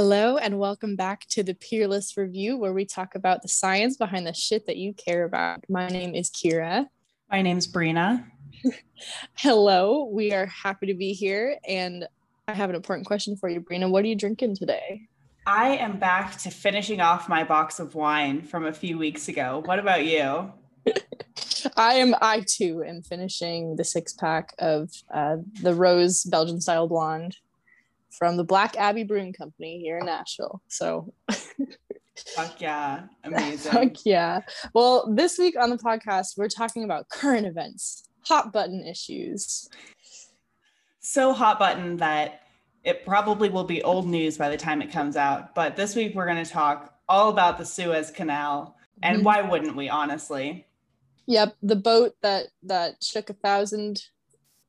Hello, and welcome back to the Peerless Review, where we talk about the science behind the shit that you care about. My name is Kira. My name's Brienna. Hello, we are happy to be here, and I have an important question for you, Brienna. What are you drinking today? I am back to finishing off my box of wine from a few weeks ago. What about you? I am, I too am finishing the six pack of uh, the Rose Belgian style blonde from the Black Abbey Brewing Company here in Nashville. So, fuck yeah, amazing. Fuck yeah. Well, this week on the podcast, we're talking about current events, hot button issues. So hot button that it probably will be old news by the time it comes out. But this week, we're going to talk all about the Suez Canal. And mm-hmm. why wouldn't we, honestly? Yep, the boat that that shook a thousand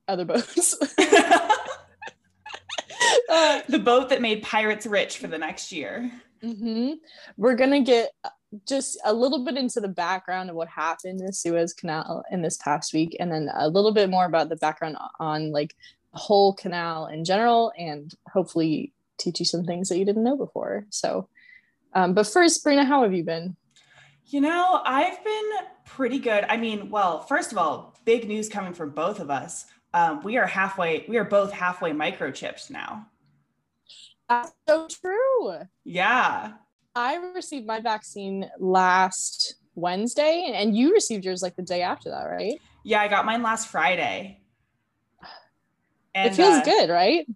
other boats. uh, the boat that made pirates rich for the next year. Mm-hmm. We're gonna get just a little bit into the background of what happened in the Suez Canal in this past week, and then a little bit more about the background on like the whole canal in general, and hopefully teach you some things that you didn't know before. So, um, but first, Brienna, how have you been? You know, I've been pretty good. I mean, well, first of all, big news coming from both of us. Um, we are halfway, we are both halfway microchipped now. That's so true. Yeah. I received my vaccine last Wednesday, and you received yours like the day after that, right? Yeah, I got mine last Friday. And, it feels uh, good, right?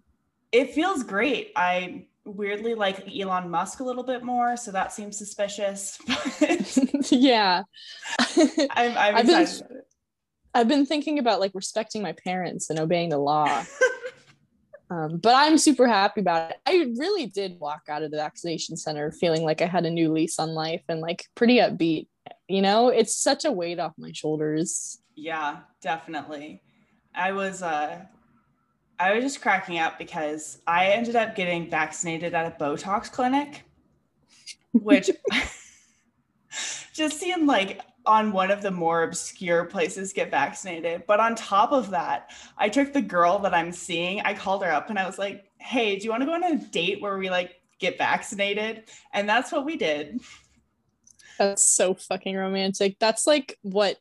It feels great. I weirdly like Elon Musk a little bit more, so that seems suspicious. yeah, I'm, I'm I've been, I've been thinking about like respecting my parents and obeying the law. um, but I'm super happy about it. I really did walk out of the vaccination center feeling like I had a new lease on life and like pretty upbeat. You know, it's such a weight off my shoulders. Yeah, definitely. I was uh I was just cracking up because I ended up getting vaccinated at a Botox clinic, which just seemed like on one of the more obscure places get vaccinated. But on top of that, I took the girl that I'm seeing, I called her up and I was like, hey, do you want to go on a date where we like get vaccinated? And that's what we did. That's so fucking romantic. That's like what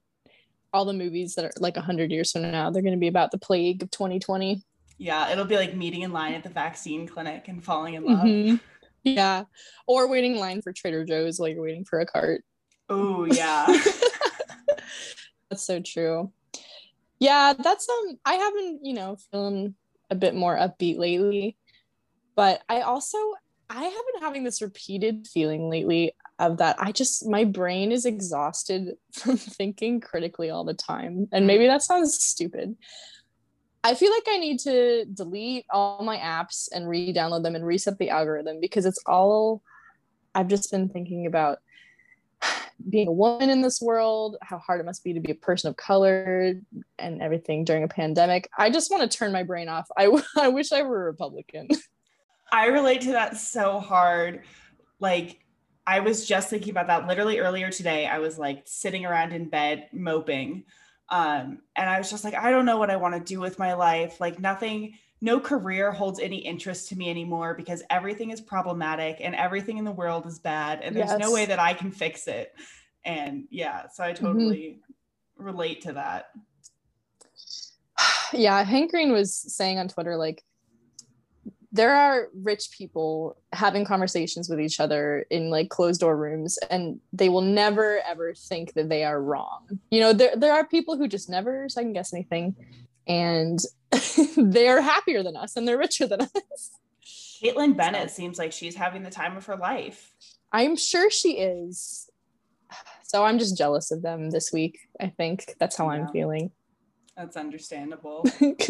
all the movies that are like 100 years from now, they're going to be about the plague of 2020. Yeah, it'll be like meeting in line at the vaccine clinic and falling in love. Mm-hmm. Yeah. Or waiting in line for Trader Joe's while you're waiting for a cart. Oh, yeah. that's so true. Yeah, that's um I haven't, you know, feeling a bit more upbeat lately. But I also I have been having this repeated feeling lately of that I just my brain is exhausted from thinking critically all the time. And maybe that sounds stupid, I feel like I need to delete all my apps and re-download them and reset the algorithm because it's all I've just been thinking about being a woman in this world, how hard it must be to be a person of color and everything during a pandemic. I just want to turn my brain off. I, I wish I were a Republican. I relate to that so hard. Like, I was just thinking about that literally earlier today. I was like sitting around in bed moping um, and I was just like, I don't know what I want to do with my life. Like nothing, no career holds any interest to me anymore because everything is problematic and everything in the world is bad. And there's yes. no way that I can fix it. And yeah, so I mm-hmm. totally mm-hmm. relate to that. Yeah, Hank Green was saying on Twitter, like, there are rich people having conversations with each other in like closed door rooms and they will never ever think that they are wrong you know there, there are people who just never second guess anything and they're happier than us and they're richer than us Kaitlin Bennett seems like she's having the time of her life. I'm sure she is. So I'm just jealous of them this week. I think that's how yeah. I'm feeling. That's understandable.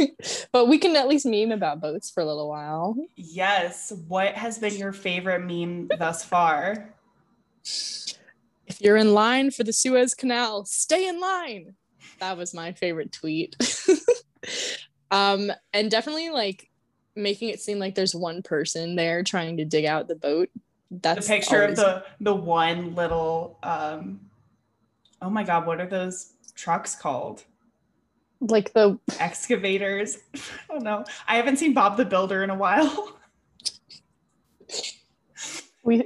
but we can at least meme about boats for a little while. Yes. What has been your favorite meme thus far? If you're in line for the Suez Canal, stay in line. That was my favorite tweet. Um, and definitely like making it seem like there's one person there trying to dig out the boat. That's the picture always... of the the one little um oh my god, what are those trucks called? like the excavators. I don't know. I haven't seen Bob the Builder in a while. We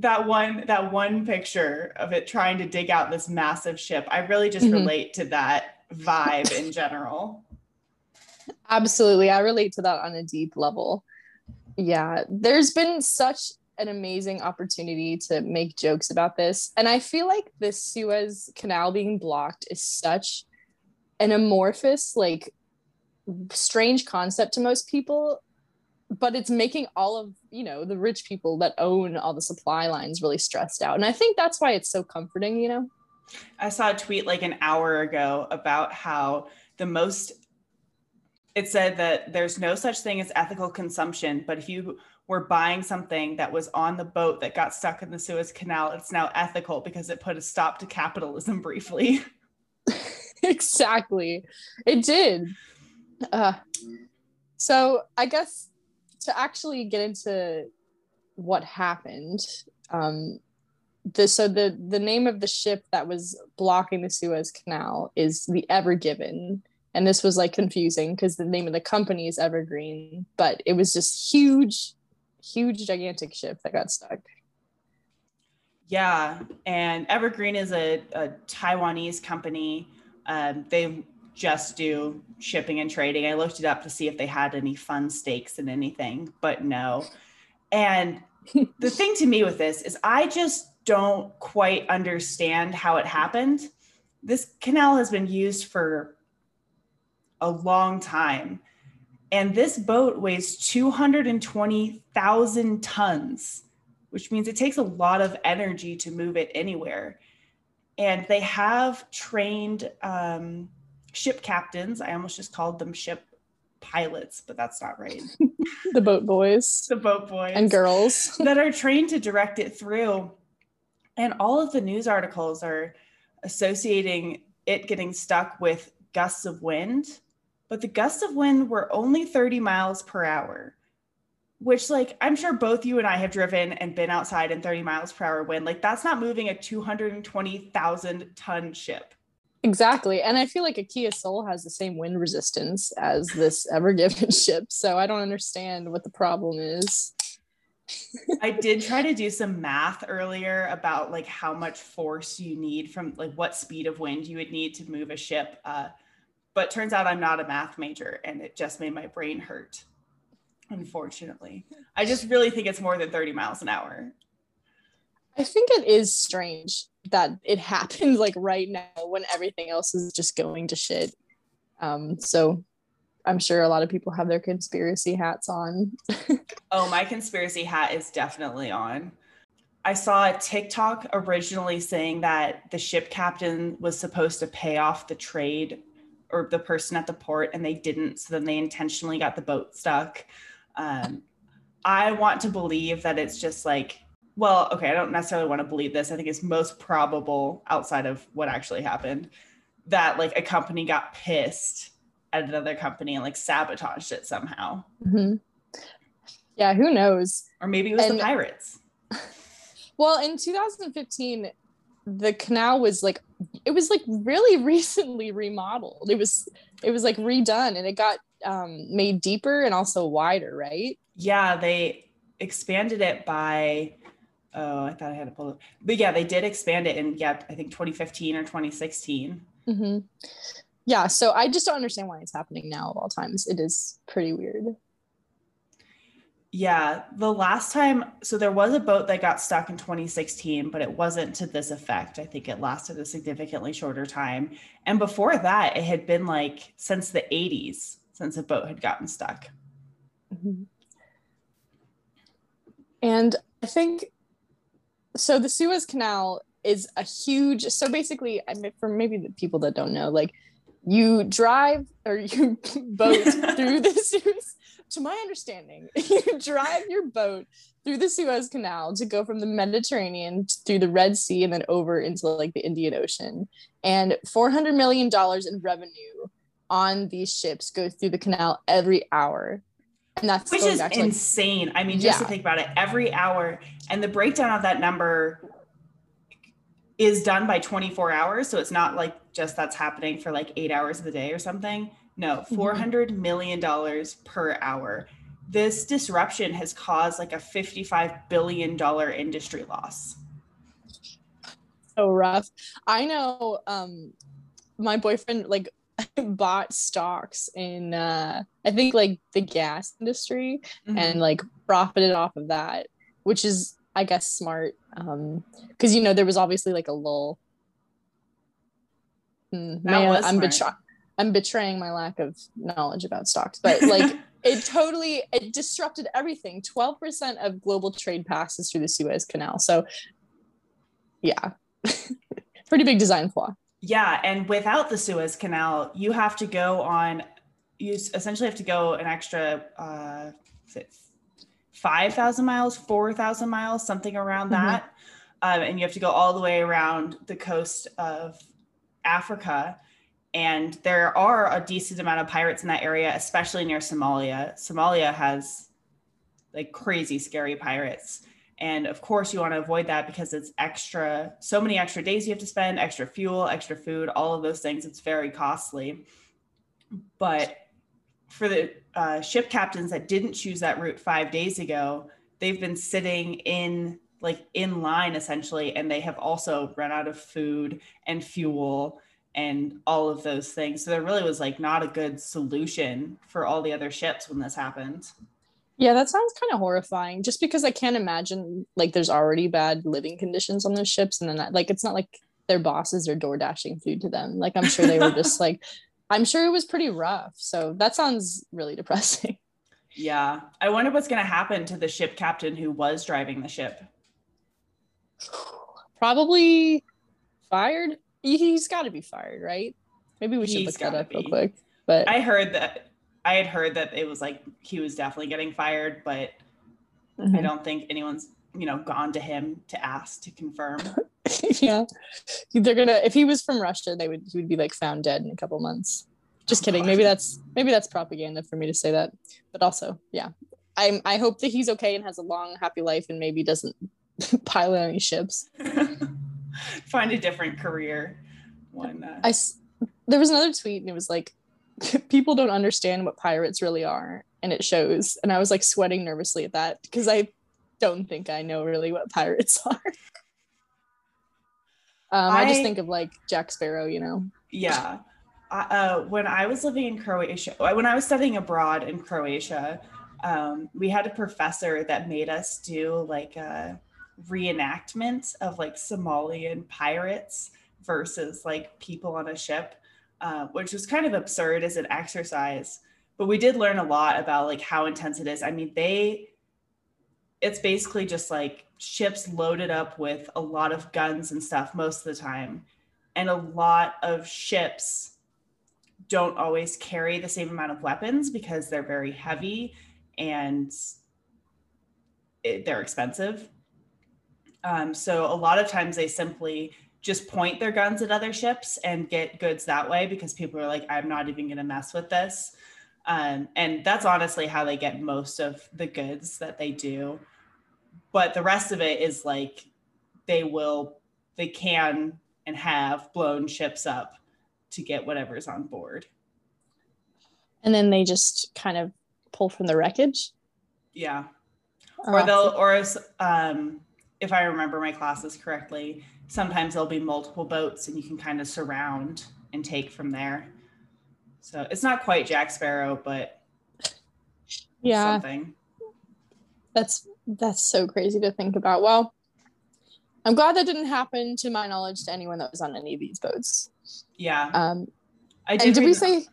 that one that one picture of it trying to dig out this massive ship. I really just Mhm. relate to that vibe in general. Absolutely. I relate to that on a deep level. Yeah, there's been such an amazing opportunity to make jokes about this. And I feel like the Suez Canal being blocked is such an amorphous, like strange concept to most people. But it's making all of, you know, the rich people that own all the supply lines really stressed out. And I think that's why it's so comforting, you know? I saw a tweet like an hour ago about how the most it said that there's no such thing as ethical consumption, but if you were buying something that was on the boat that got stuck in the Suez Canal, it's now ethical because it put a stop to capitalism briefly. exactly. It did. Uh, so I guess to actually get into what happened, um, the so the the name of the ship that was blocking the Suez Canal is the Ever Given, and this was like confusing because the name of the company is Evergreen, but it was just huge, huge, gigantic ship that got stuck. Yeah, and Evergreen is a, a Taiwanese company. Um, they just do shipping and trading. I looked it up to see if they had any fun stakes in anything, but no. And the thing to me with this is I just don't quite understand how it happened. This canal has been used for a long time. And this boat weighs 220,000 tons, which means it takes a lot of energy to move it anywhere. And they have trained um, ship captains. I almost just called them ship pilots, but that's not right. The boat boys the boat boys and girls. that are trained to direct it through. And all of the news articles are associating it getting stuck with gusts of wind, but the gusts of wind were only 30 miles per hour, which, like, I'm sure both you and I have driven and been outside in 30 miles per hour wind. Like, that's not moving a 220,000 ton ship. Exactly. And I feel like a Kia Soul has the same wind resistance as this Ever Given ship. So I don't understand what the problem is. I did try to do some math earlier about like how much force you need from like what speed of wind you would need to move a ship. Uh, but turns out I'm not a math major and it just made my brain hurt. Unfortunately, I just really think it's more than 30 miles an hour. I think it is strange that it happened like right now when everything else is just going to shit. Um, so I'm sure a lot of people have their conspiracy hats on. Oh, my conspiracy hat is definitely on. I saw a TikTok originally saying that the ship captain was supposed to pay off the trade or the person at the port and they didn't. So then they intentionally got the boat stuck. Um, I want to believe that it's just like, well, okay, I don't necessarily want to believe this. I think it's most probable outside of what actually happened that like a company got pissed at another company and like sabotaged it somehow. Mhm. Yeah, who knows? Or maybe it was And- the pirates. Well, in 2015, the canal was like it was like really recently remodeled. It was it was like redone and it got um made deeper and also wider, right? Yeah, they expanded it by oh, I thought I had to pull it. But yeah, they did expand it in yeah, I think 2015 or 2016. Mm-hmm. Yeah, so I just don't understand why it's happening now of all times. It is pretty weird. Yeah, the last time so there was a boat that got stuck in 2016, but it wasn't to this effect. I think it lasted a significantly shorter time. And before that, it had been like since the 80s since a boat had gotten stuck. Mhm. And I think so. The Suez Canal is a huge. So basically, I mean, for maybe the people that don't know, like you drive or you boat through the Suez. To my understanding, you drive your boat through the Suez Canal to go from the Mediterranean through the Red Sea and then over into like the Indian Ocean. And four hundred million dollars in revenue on these ships go through the canal every hour. And that's which is like insane. I mean, just to think about it, every hour and the breakdown of that number is done by 24 hours. So it's not like just that's happening for like eight hours of the day or something. No, Mm-hmm. $400 million per hour. this disruption has caused like a $55 billion industry loss. So rough. I know um my boyfriend like bought stocks in uh I think like the gas industry mm-hmm. and like profited off of that, which is I guess smart. Um because you know there was obviously like a lull. Mm, man, I'm betray- I'm betraying my lack of knowledge about stocks, but like it totally it disrupted everything. 12% of global trade passes through the suez canal so yeah. Pretty big design flaw. Yeah and without the suez canal you have to go on you essentially have to go an extra uh 5000 miles 4000 miles something around mm-hmm. that um, and you have to go all the way around the coast of africa and there are a decent amount of pirates in that area, especially near Somalia. Somalia has like crazy scary pirates. And of course, you want to avoid that because it's extra, so many extra days you have to spend, extra fuel, extra food, all of those things. It's very costly. But for the uh, ship captains that didn't choose that route five days ago, they've been sitting in like in line essentially, and they have also run out of food and fuel and all of those things. So there really was like not a good solution for all the other ships when this happened. Yeah, that sounds kind of horrifying. Just because I can't imagine like there's already bad living conditions on those ships, and then that, like it's not like their bosses are door dashing food to them. Like I'm sure they were just like, I'm sure it was pretty rough. So that sounds really depressing. Yeah, I wonder what's going to happen to the ship captain who was driving the ship. Probably fired he's got to be fired, right? Maybe we should he's look that up be. real quick. But I heard that I had heard that it was like he was definitely getting fired, but mm-hmm. I don't think anyone's you know gone to him to ask to confirm. yeah, they're gonna. If he was from Russia, they would he would be like found dead in a couple months. Just oh, kidding. Maybe that's maybe that's propaganda for me to say that. But also, yeah, I'm. I hope that he's okay and has a long, happy life, and maybe doesn't pilot any ships. find a different career. One. Uh... I there was another tweet and it was like, people don't understand what pirates really are, and it shows. And I was like sweating nervously at that because I don't think I know really what pirates are. Um, I, I, just think of like Jack Sparrow, you know. Yeah. Uh, when I was living in Croatia, when I was studying abroad in Croatia, um, we had a professor that made us do like a reenactment of like Somalian pirates versus like people on a ship, uh, which was kind of absurd as an exercise. But we did learn a lot about like how intense it is. I mean, they, it's basically just like ships loaded up with a lot of guns and stuff most of the time. And a lot of ships don't always carry the same amount of weapons because they're very heavy and it, they're expensive. Um, so a lot of times they simply just point their guns at other ships and get goods that way because people are like, I'm not even going to mess with this. Um, and that's honestly how they get most of the goods that they do. But the rest of it is like they will, they can and have blown ships up to get whatever's on board. And then they just kind of pull from the wreckage. Yeah. Or they'll, or um, if I remember my classes correctly, sometimes there'll be multiple boats and you can kind of surround and take from there. So it's not quite Jack Sparrow, but yeah, something. That's that's so crazy to think about. Well, I'm glad that didn't happen to my knowledge to anyone that was on any of these boats. Yeah. Um, I did. And did we say?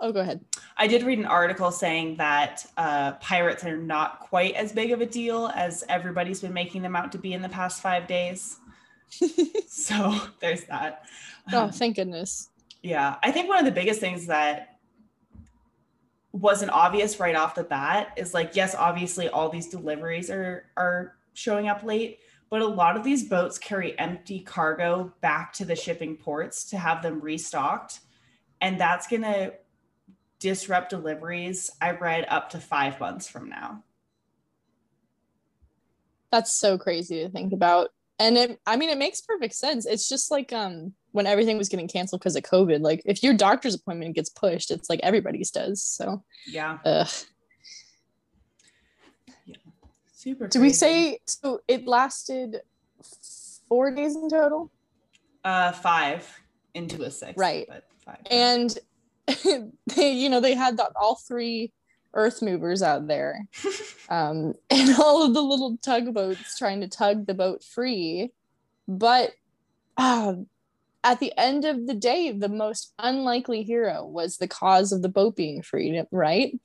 Oh, go ahead. I did read an article saying that uh, pirates are not quite as big of a deal as everybody's been making them out to be in the past five days. so there's that. Oh, um, thank goodness. Yeah. I think one of the biggest things that wasn't obvious right off the bat is like, yes, obviously all these deliveries are are showing up late, but a lot of these boats carry empty cargo back to the shipping ports to have them restocked. And that's going to disrupt deliveries, I read up to five months from now. That's so crazy to think about. And it, I mean, it makes perfect sense. It's just like um, when everything was getting canceled because of COVID. Like, if your doctor's appointment gets pushed, it's like everybody's does. So, yeah. Ugh. Super. Do we say so? It lasted four days in total, uh five into a six? Right. But five. and they, you know, they had that all three Earth movers out there, um, and all of the little tugboats trying to tug the boat free, but. Uh, at the end of the day, the most unlikely hero was the cause of the boat being freed, right?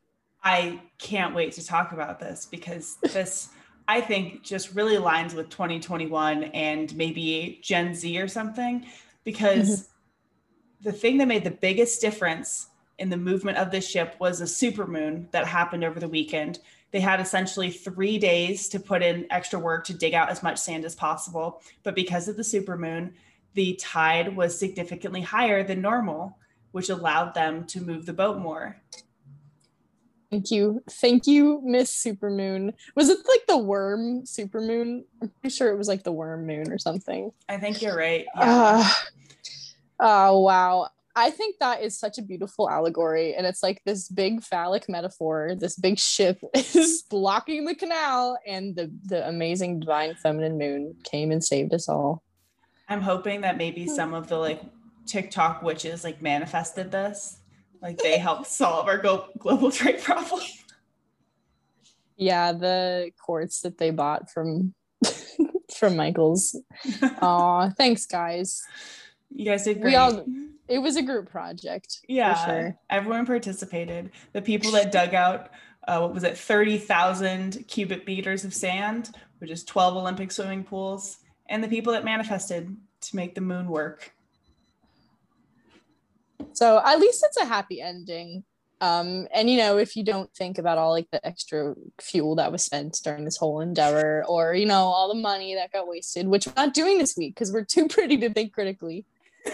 I can't wait to talk about this because this, I think, just really aligns with 2021 and maybe Gen Z or something. Because the thing that made the biggest difference in the movement of this ship was a supermoon that happened over the weekend. They had essentially three days to put in extra work to dig out as much sand as possible. But because of the supermoon, the tide was significantly higher than normal, which allowed them to move the boat more. Thank you. Thank you, Miss Supermoon. Was it like the worm supermoon? I'm pretty sure it was like the worm moon or something. I think you're right. Yeah. Uh, oh, wow. I think that is such a beautiful allegory. And it's like this big phallic metaphor. This big ship is blocking the canal, and the, the amazing divine feminine moon came and saved us all. I'm hoping that maybe hmm. some of the like TikTok witches like manifested this. Like they helped solve our glo- global trade problem. Yeah, the quartz that they bought from from Michael's. Aw, thanks guys. You guys did great. We all it was a group project. yeah, sure. everyone participated. The people that dug out, uh, what was it, 30,000 cubic meters of sand, which is 12 Olympic swimming pools, and the people that manifested to make the moon work. So at least it's a happy ending. Um, and you know, if you don't think about all like the extra fuel that was spent during this whole endeavor, or you know, all the money that got wasted, which we're not doing this week because we're too pretty to think critically.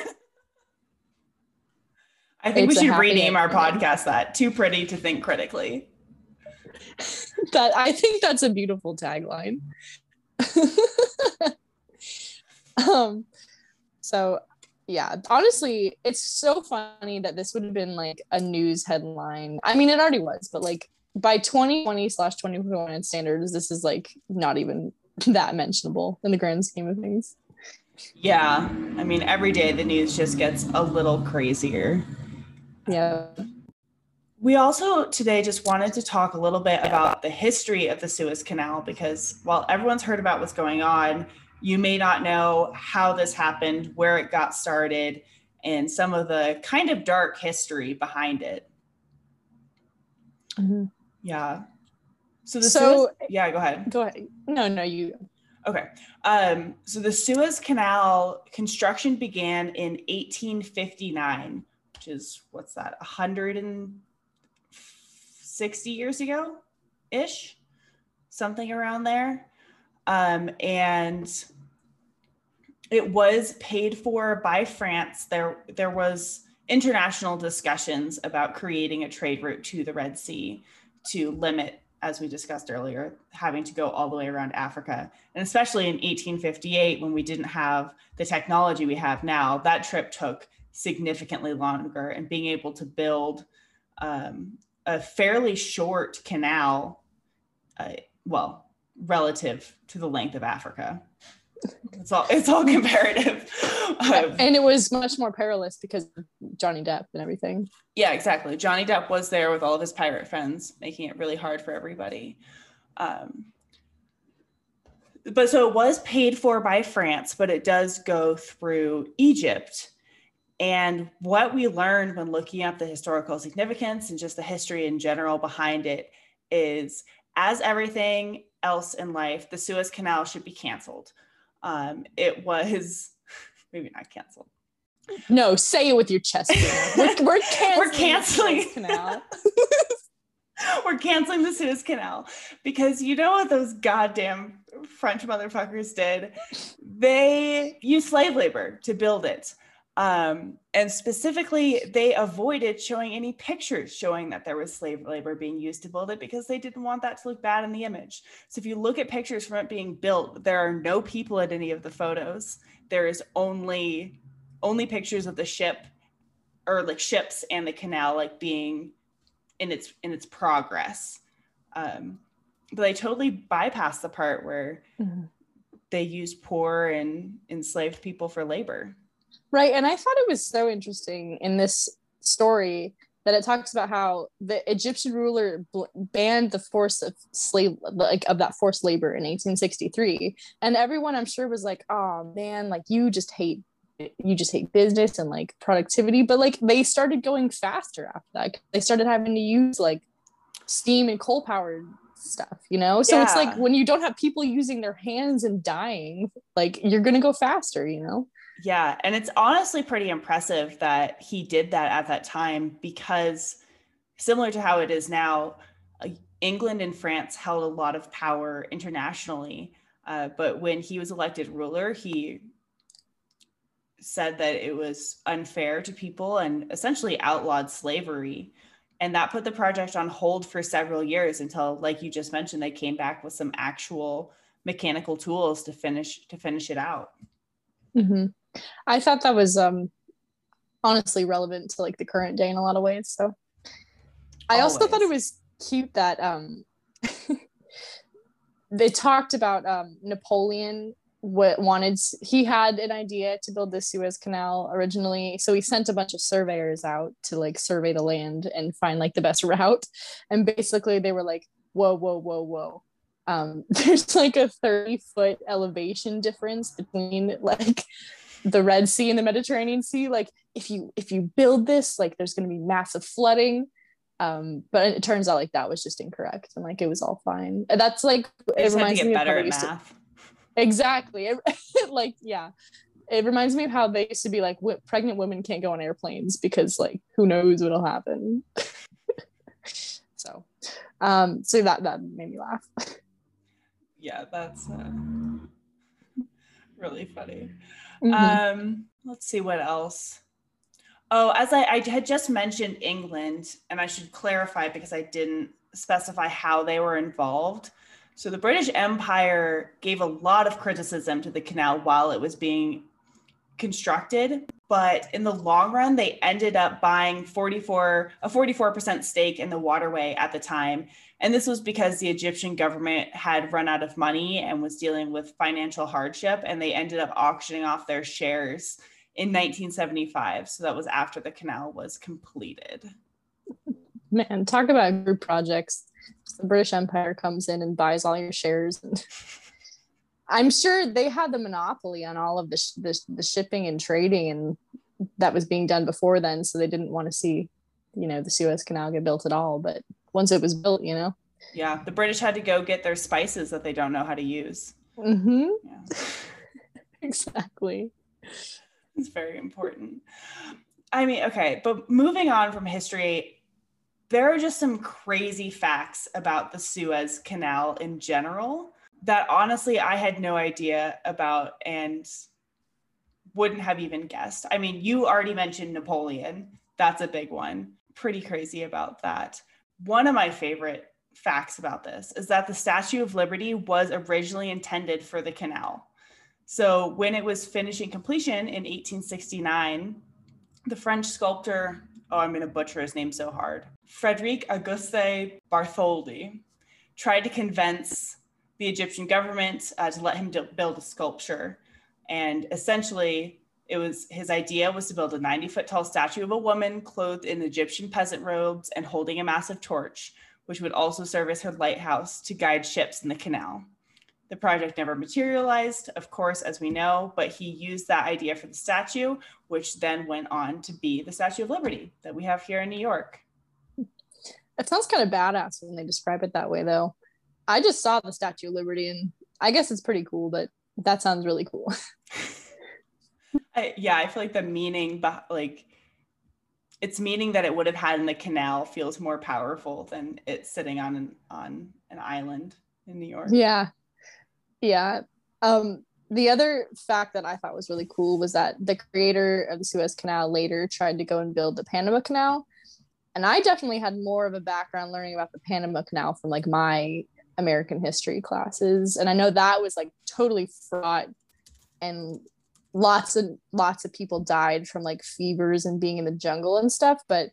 I think It's we should rename our podcast that Too Pretty to Think Critically. That I think that's a beautiful tagline. um, so yeah, honestly, it's so funny that this would have been like a news headline. I mean, it already was, but like by 2020 slash 2021 standards, this is like not even that mentionable in the grand scheme of things. Yeah, I mean, every day the news just gets a little crazier. Yeah. We also today just wanted to talk a little bit about the history of the Suez Canal because while everyone's heard about what's going on, you may not know how this happened, where it got started, and some of the kind of dark history behind it. Mm-hmm. Yeah. So the So- Suez, yeah, go ahead. Go ahead. No, no, you. Okay. Um, so the Suez Canal construction began in 1859, which is what's that, 160 years ago ish, something around there. Um, and it was paid for by France. There, there was international discussions about creating a trade route to the Red Sea to limit, as we discussed earlier, having to go all the way around Africa. And especially in 1858, when we didn't have the technology we have now, that trip took significantly longer. And being able to build um, a fairly short canal, uh, well, relative to the length of Africa. It's all it's all comparative. Um, And it was much more perilous because of Johnny Depp and everything. yeah, exactly. Johnny Depp was there with all of his pirate friends, making it really hard for everybody. Um, but so it was paid for by France, but it does go through Egypt. And what we learned when looking up the historical significance and just the history in general behind it is as everything else in life, the Suez Canal should be canceled. Um, it was maybe not canceled. No, say it with your chest. We're, we're canceling. We're canceling. Canal. We're canceling the Suez Canal because you know what those goddamn French motherfuckers did? They used slave labor to build it. Um, and specifically, they avoided showing any pictures showing that there was slave labor being used to build it because they didn't want that to look bad in the image. So if you look at pictures from it being built, there are no people at any of the photos. There is only only pictures of the ship or like ships and the canal like being in its in its progress. Um, but they totally bypassed the part where Mm-hmm. they used poor and enslaved people for labor. Right. And I thought it was so interesting in this story that it talks about how the Egyptian ruler bl- banned the force of slave, like of that forced labor in 1863. And everyone, I'm sure, was like, oh man, like you just hate. You just hate business and like productivity, but like they started going faster after that. They started having to use like steam and coal powered stuff, you know? So it's like when you don't have people using their hands and dying, like you're gonna go faster, you know? Yeah, and it's honestly pretty impressive that he did that at that time because similar to how it is now, uh, England and France held a lot of power internationally. Uh, but when he was elected ruler, he said that it was unfair to people and essentially outlawed slavery. And that put the project on hold for several years until, like you just mentioned, they came back with some actual mechanical tools to finish to finish it out. hmm I thought that was um honestly relevant to like the current day in a lot of ways. So I also thought it was cute that um they talked about um Napoleon what wanted he had an idea to build the Suez Canal originally so he sent a bunch of surveyors out to like survey the land and find like the best route and basically they were like whoa whoa whoa whoa um there's like a 30 foot elevation difference between like the Red Sea and the Mediterranean Sea. Like if you if you build this, like there's gonna be massive flooding. Um, but it turns out like that was just incorrect and like it was all fine. And that's like it just had to reminds get me of how better at used to math. exactly It- like yeah it reminds me of how they used to be like w- pregnant women can't go on airplanes because like who knows what'll happen so um so that that made me laugh yeah, that's uh, really funny. Mhm. Um, let's see what else. Oh, as I, I had just mentioned England, and I should clarify because I didn't specify how they were involved. So the British Empire gave a lot of criticism to the canal while it was being constructed, but in the long run, they ended up buying 44 a 44% stake in the waterway at the time. And this was because the Egyptian government had run out of money and was dealing with financial hardship, and they ended up auctioning off their shares in 1975. So that was after the canal was completed. man talk about group projects the british empire comes in and buys all your shares and i'm sure they had the monopoly on all of the, sh- the, the shipping and trading and that was being done before then so they didn't want to see you know the suez canal get built at all but once it was built you know Yeah, the British had to go get their spices that they don't know how to use. mm-hmm. Yeah. exactly It's very important. I mean, okay, but moving on from history, there are just some crazy facts about the Suez Canal in general that honestly I had no idea about and wouldn't have even guessed. I mean, you already mentioned Napoleon. That's a big one. Pretty crazy about that. One of my favorite facts about this is that the Statue of Liberty was originally intended for the canal. So when it was finishing completion in 1869, the French sculptor, oh, I'm going to butcher his name so hard, Frederic Auguste Bartholdi, tried to convince the Egyptian government uh, to let him d- build a sculpture. And essentially, it was his idea was to build a 90 foot tall statue of a woman clothed in Egyptian peasant robes and holding a massive torch, which would also serve as her lighthouse to guide ships in the canal. The project never materialized, of course, as we know, but he used that idea for the statue, which then went on to be the Statue of Liberty that we have here in New York. it sounds kind of badass when they describe it that way though i just saw the statue of liberty and i guess it's pretty cool but that sounds really cool I, yeah, I feel like the meaning, but like its meaning that it would have had in the canal, feels more powerful than it sitting on an on an island in New York. Yeah. Yeah. Um, the other fact that I thought was really cool was that the creator of the Suez Canal later tried to go and build the Panama Canal. And I definitely had more of a background learning about the Panama Canal from like my American history classes. And I know that was like totally fraught and lots of lots of people died from like fevers and being in the jungle and stuff. But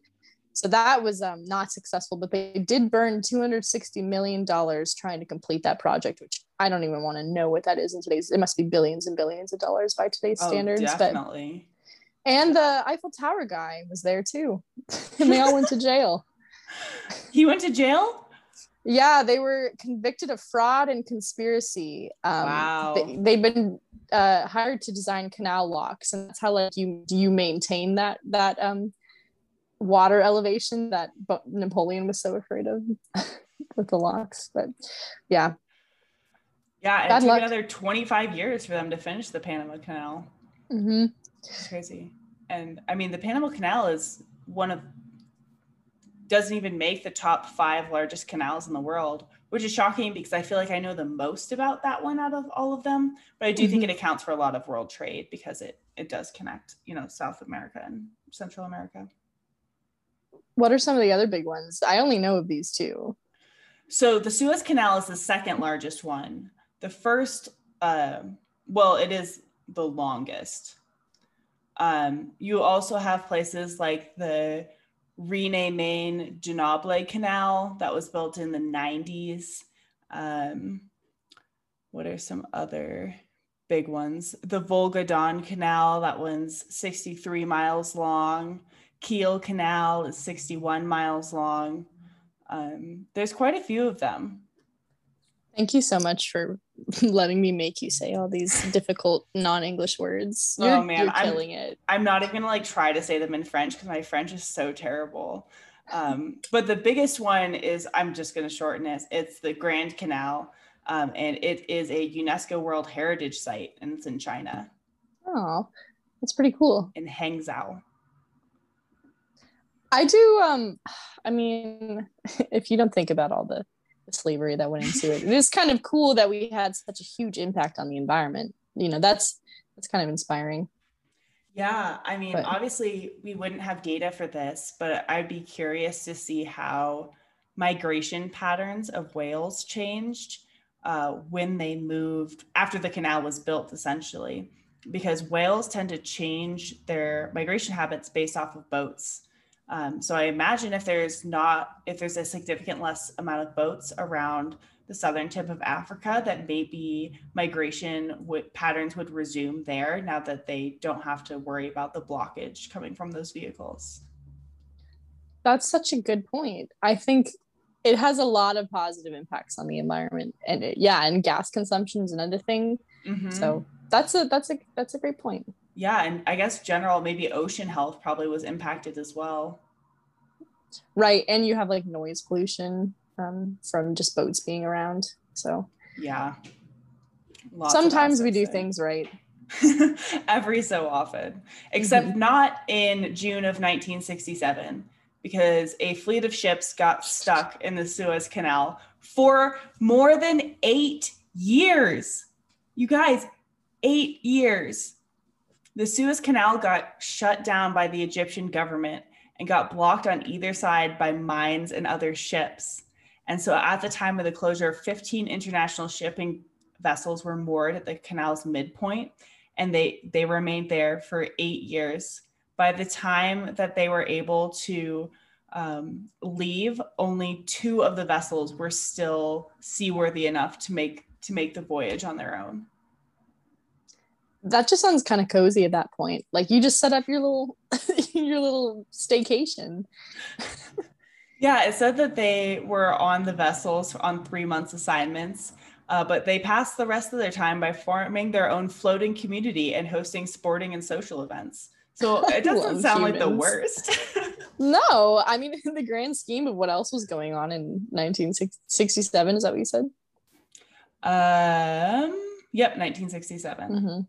So that was um, not successful, but they did burn 260 million dollars trying to complete that project, which I don't even want to know what that is in today's. It must be billions and billions of dollars by today's Oh, standards. definitely. But and the Eiffel Tower guy was there too, and they all went to jail. He went to jail? Yeah, they were convicted of fraud and conspiracy. Um, Wow. They, they've been uh, hired to design canal locks, and that's how like you do you maintain that that um, water elevation that Napoleon was so afraid of with the locks. But yeah, Yeah, it Bad took luck. another 25 years for them to finish the Panama Canal. Mm-hmm. It's crazy. And I mean, the Panama Canal is one of, doesn't even make the top five largest canals in the world, which is shocking because I feel like I know the most about that one out of all of them. But I do think it accounts for a lot of world trade because it it does connect, you know, South America and Central America. what are some of the other big ones? I only know of these two. So the Suez Canal is the second largest one. The first, uh, well, it is the longest. Um, you also have places like the Rene Main Genoble Canal that was built in the 90s. Um, what are some other big ones? The Volga Don Canal, that one's 63 miles long. Kiel Canal is 61 miles long. Um, there's quite a few of them. Thank you so much for letting me make you say all these difficult non-English words. Oh, You're, man, you're I'm- killing it. I'm not even gonna like try to say them in French because my French is so terrible. Um, but the biggest one is I'm just gonna shorten it. It's the Grand Canal, um, and it is a UNESCO World Heritage Site, and it's in China, Oh, that's pretty cool. in Hangzhou. I do. Um, I mean, if you don't think about all the, the slavery that went into it, it is kind of cool that we had such a huge impact on the environment. You know, that's that's kind of inspiring. Yeah, I mean, But- obviously, we wouldn't have data for this, but I'd be curious to see how migration patterns of whales changed uh, when they moved after the canal was built, essentially, because whales tend to change their migration habits based off of boats. Um, so I imagine if there's not, if there's a significant less amount of boats around the southern tip of Africa, that maybe migration would patterns would resume there now that they don't have to worry about the blockage coming from those vehicles. That's such a good point. I think it has a lot of positive impacts on the environment, and it, yeah, and gas consumption is another thing. Mhm. So that's a that's a that's a great point. Yeah, and I guess general maybe ocean health probably was impacted as well. Right, and you have like noise pollution um, from just boats being around. So Yeah. Lots sometimes we do aspects there. things right. every so often, except Mm-hmm. not in June of 1967, because a fleet of ships got stuck in the Suez Canal for more than eight years. You guys, eight years. The Suez Canal got shut down by the Egyptian government and got blocked on either side by mines and other ships. And so at the time of the closure, 15 international shipping vessels were moored at the canal's midpoint and they they remained there for eight years. By the time that they were able to um, leave, only two of the vessels were still seaworthy enough to make to make the voyage on their own. That just sounds kind of cozy at that point. Like you just set up your little your little staycation. Yeah, it said that they were on the vessels on three months assignments, uh, but they passed the rest of their time by forming their own floating community and hosting sporting and social events. So it doesn't sound like the worst. No, I mean in the grand scheme of what else was going on in 1967, is that what you said? um, yep, 1967. Mm-hmm.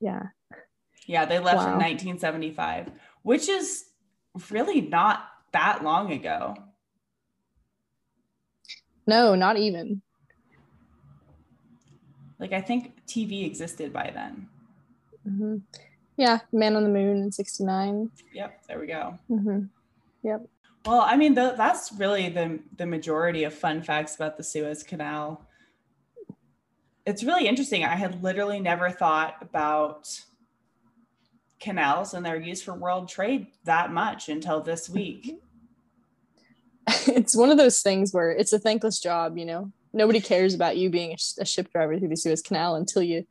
Yeah. Yeah, they left in 1975, which is really not that long ago. No, not even. Like I think TV existed by then. hmm Yeah, Man on the Moon in '69. Yep, there we go. hmm Well, I mean, th- that's really the the majority of fun facts about the Suez Canal. It's really interesting. I had literally never thought about canals and their use for world trade that much until this week. it's one of those things where it's a thankless job, you know. Nobody cares about you being a, sh- a ship driver through the Suez Canal until you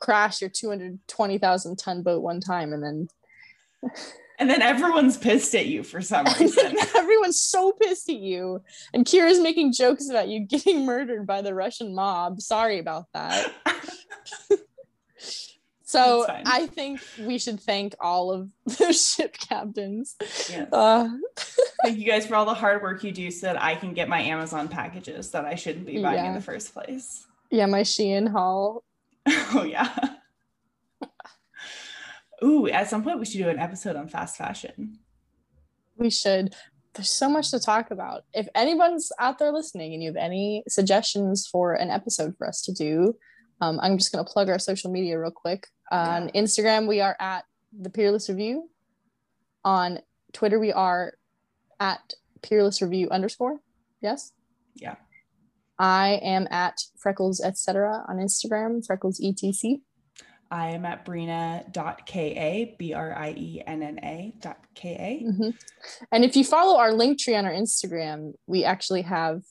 crash your 220,000 ton boat one time and then and then everyone's pissed at you for some reason. everyone's so pissed at you. And Kira's making jokes about you getting murdered by the Russian mob. Sorry about that. so I think we should thank all of the ship captains. Yes. Uh, thank you guys for all the hard work you do so that I can get my Amazon packages that I shouldn't be buying yeah. in the first place. Yeah, my Shein haul. oh yeah. Ooh, at some point we should do an episode on fast fashion. We should. There's so much to talk about. If anyone's out there listening and you have any suggestions for an episode for us to do, um, I'm just going to plug our social media real quick. On yeah. Instagram, we are at the Peerless Review. On Twitter, we are at Peerless Review underscore. Yes. Yeah. I am at Freckles etc. on Instagram, Freckles etc. I am at brienna.ka, B R I E N N A dot K A. Mm-hmm. And if you follow our link tree on our Instagram, we actually have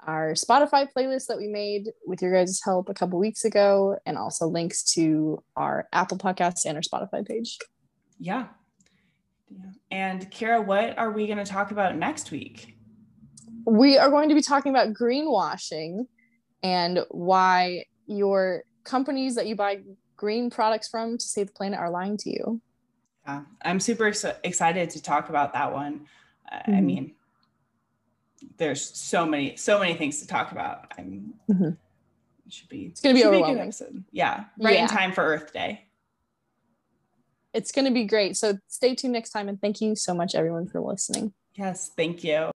our Spotify playlist that we made with your guys' help a couple weeks ago, and also links to our Apple Podcasts and our Spotify page. Yeah. Yeah. And Kira, what are we going to talk about next week? We are going to be talking about greenwashing and why your companies that you buy green products from to save the planet are lying to you. Yeah, I'm super ex- excited to talk about that one. Uh, mm-hmm. I mean, there's so many, so many things to talk about. I'm, mm-hmm. it should be. It's gonna be overwhelming. Be yeah, right yeah. in time for Earth Day. It's gonna be great. So stay tuned next time, and thank you so much, everyone, for listening. Yes, thank you.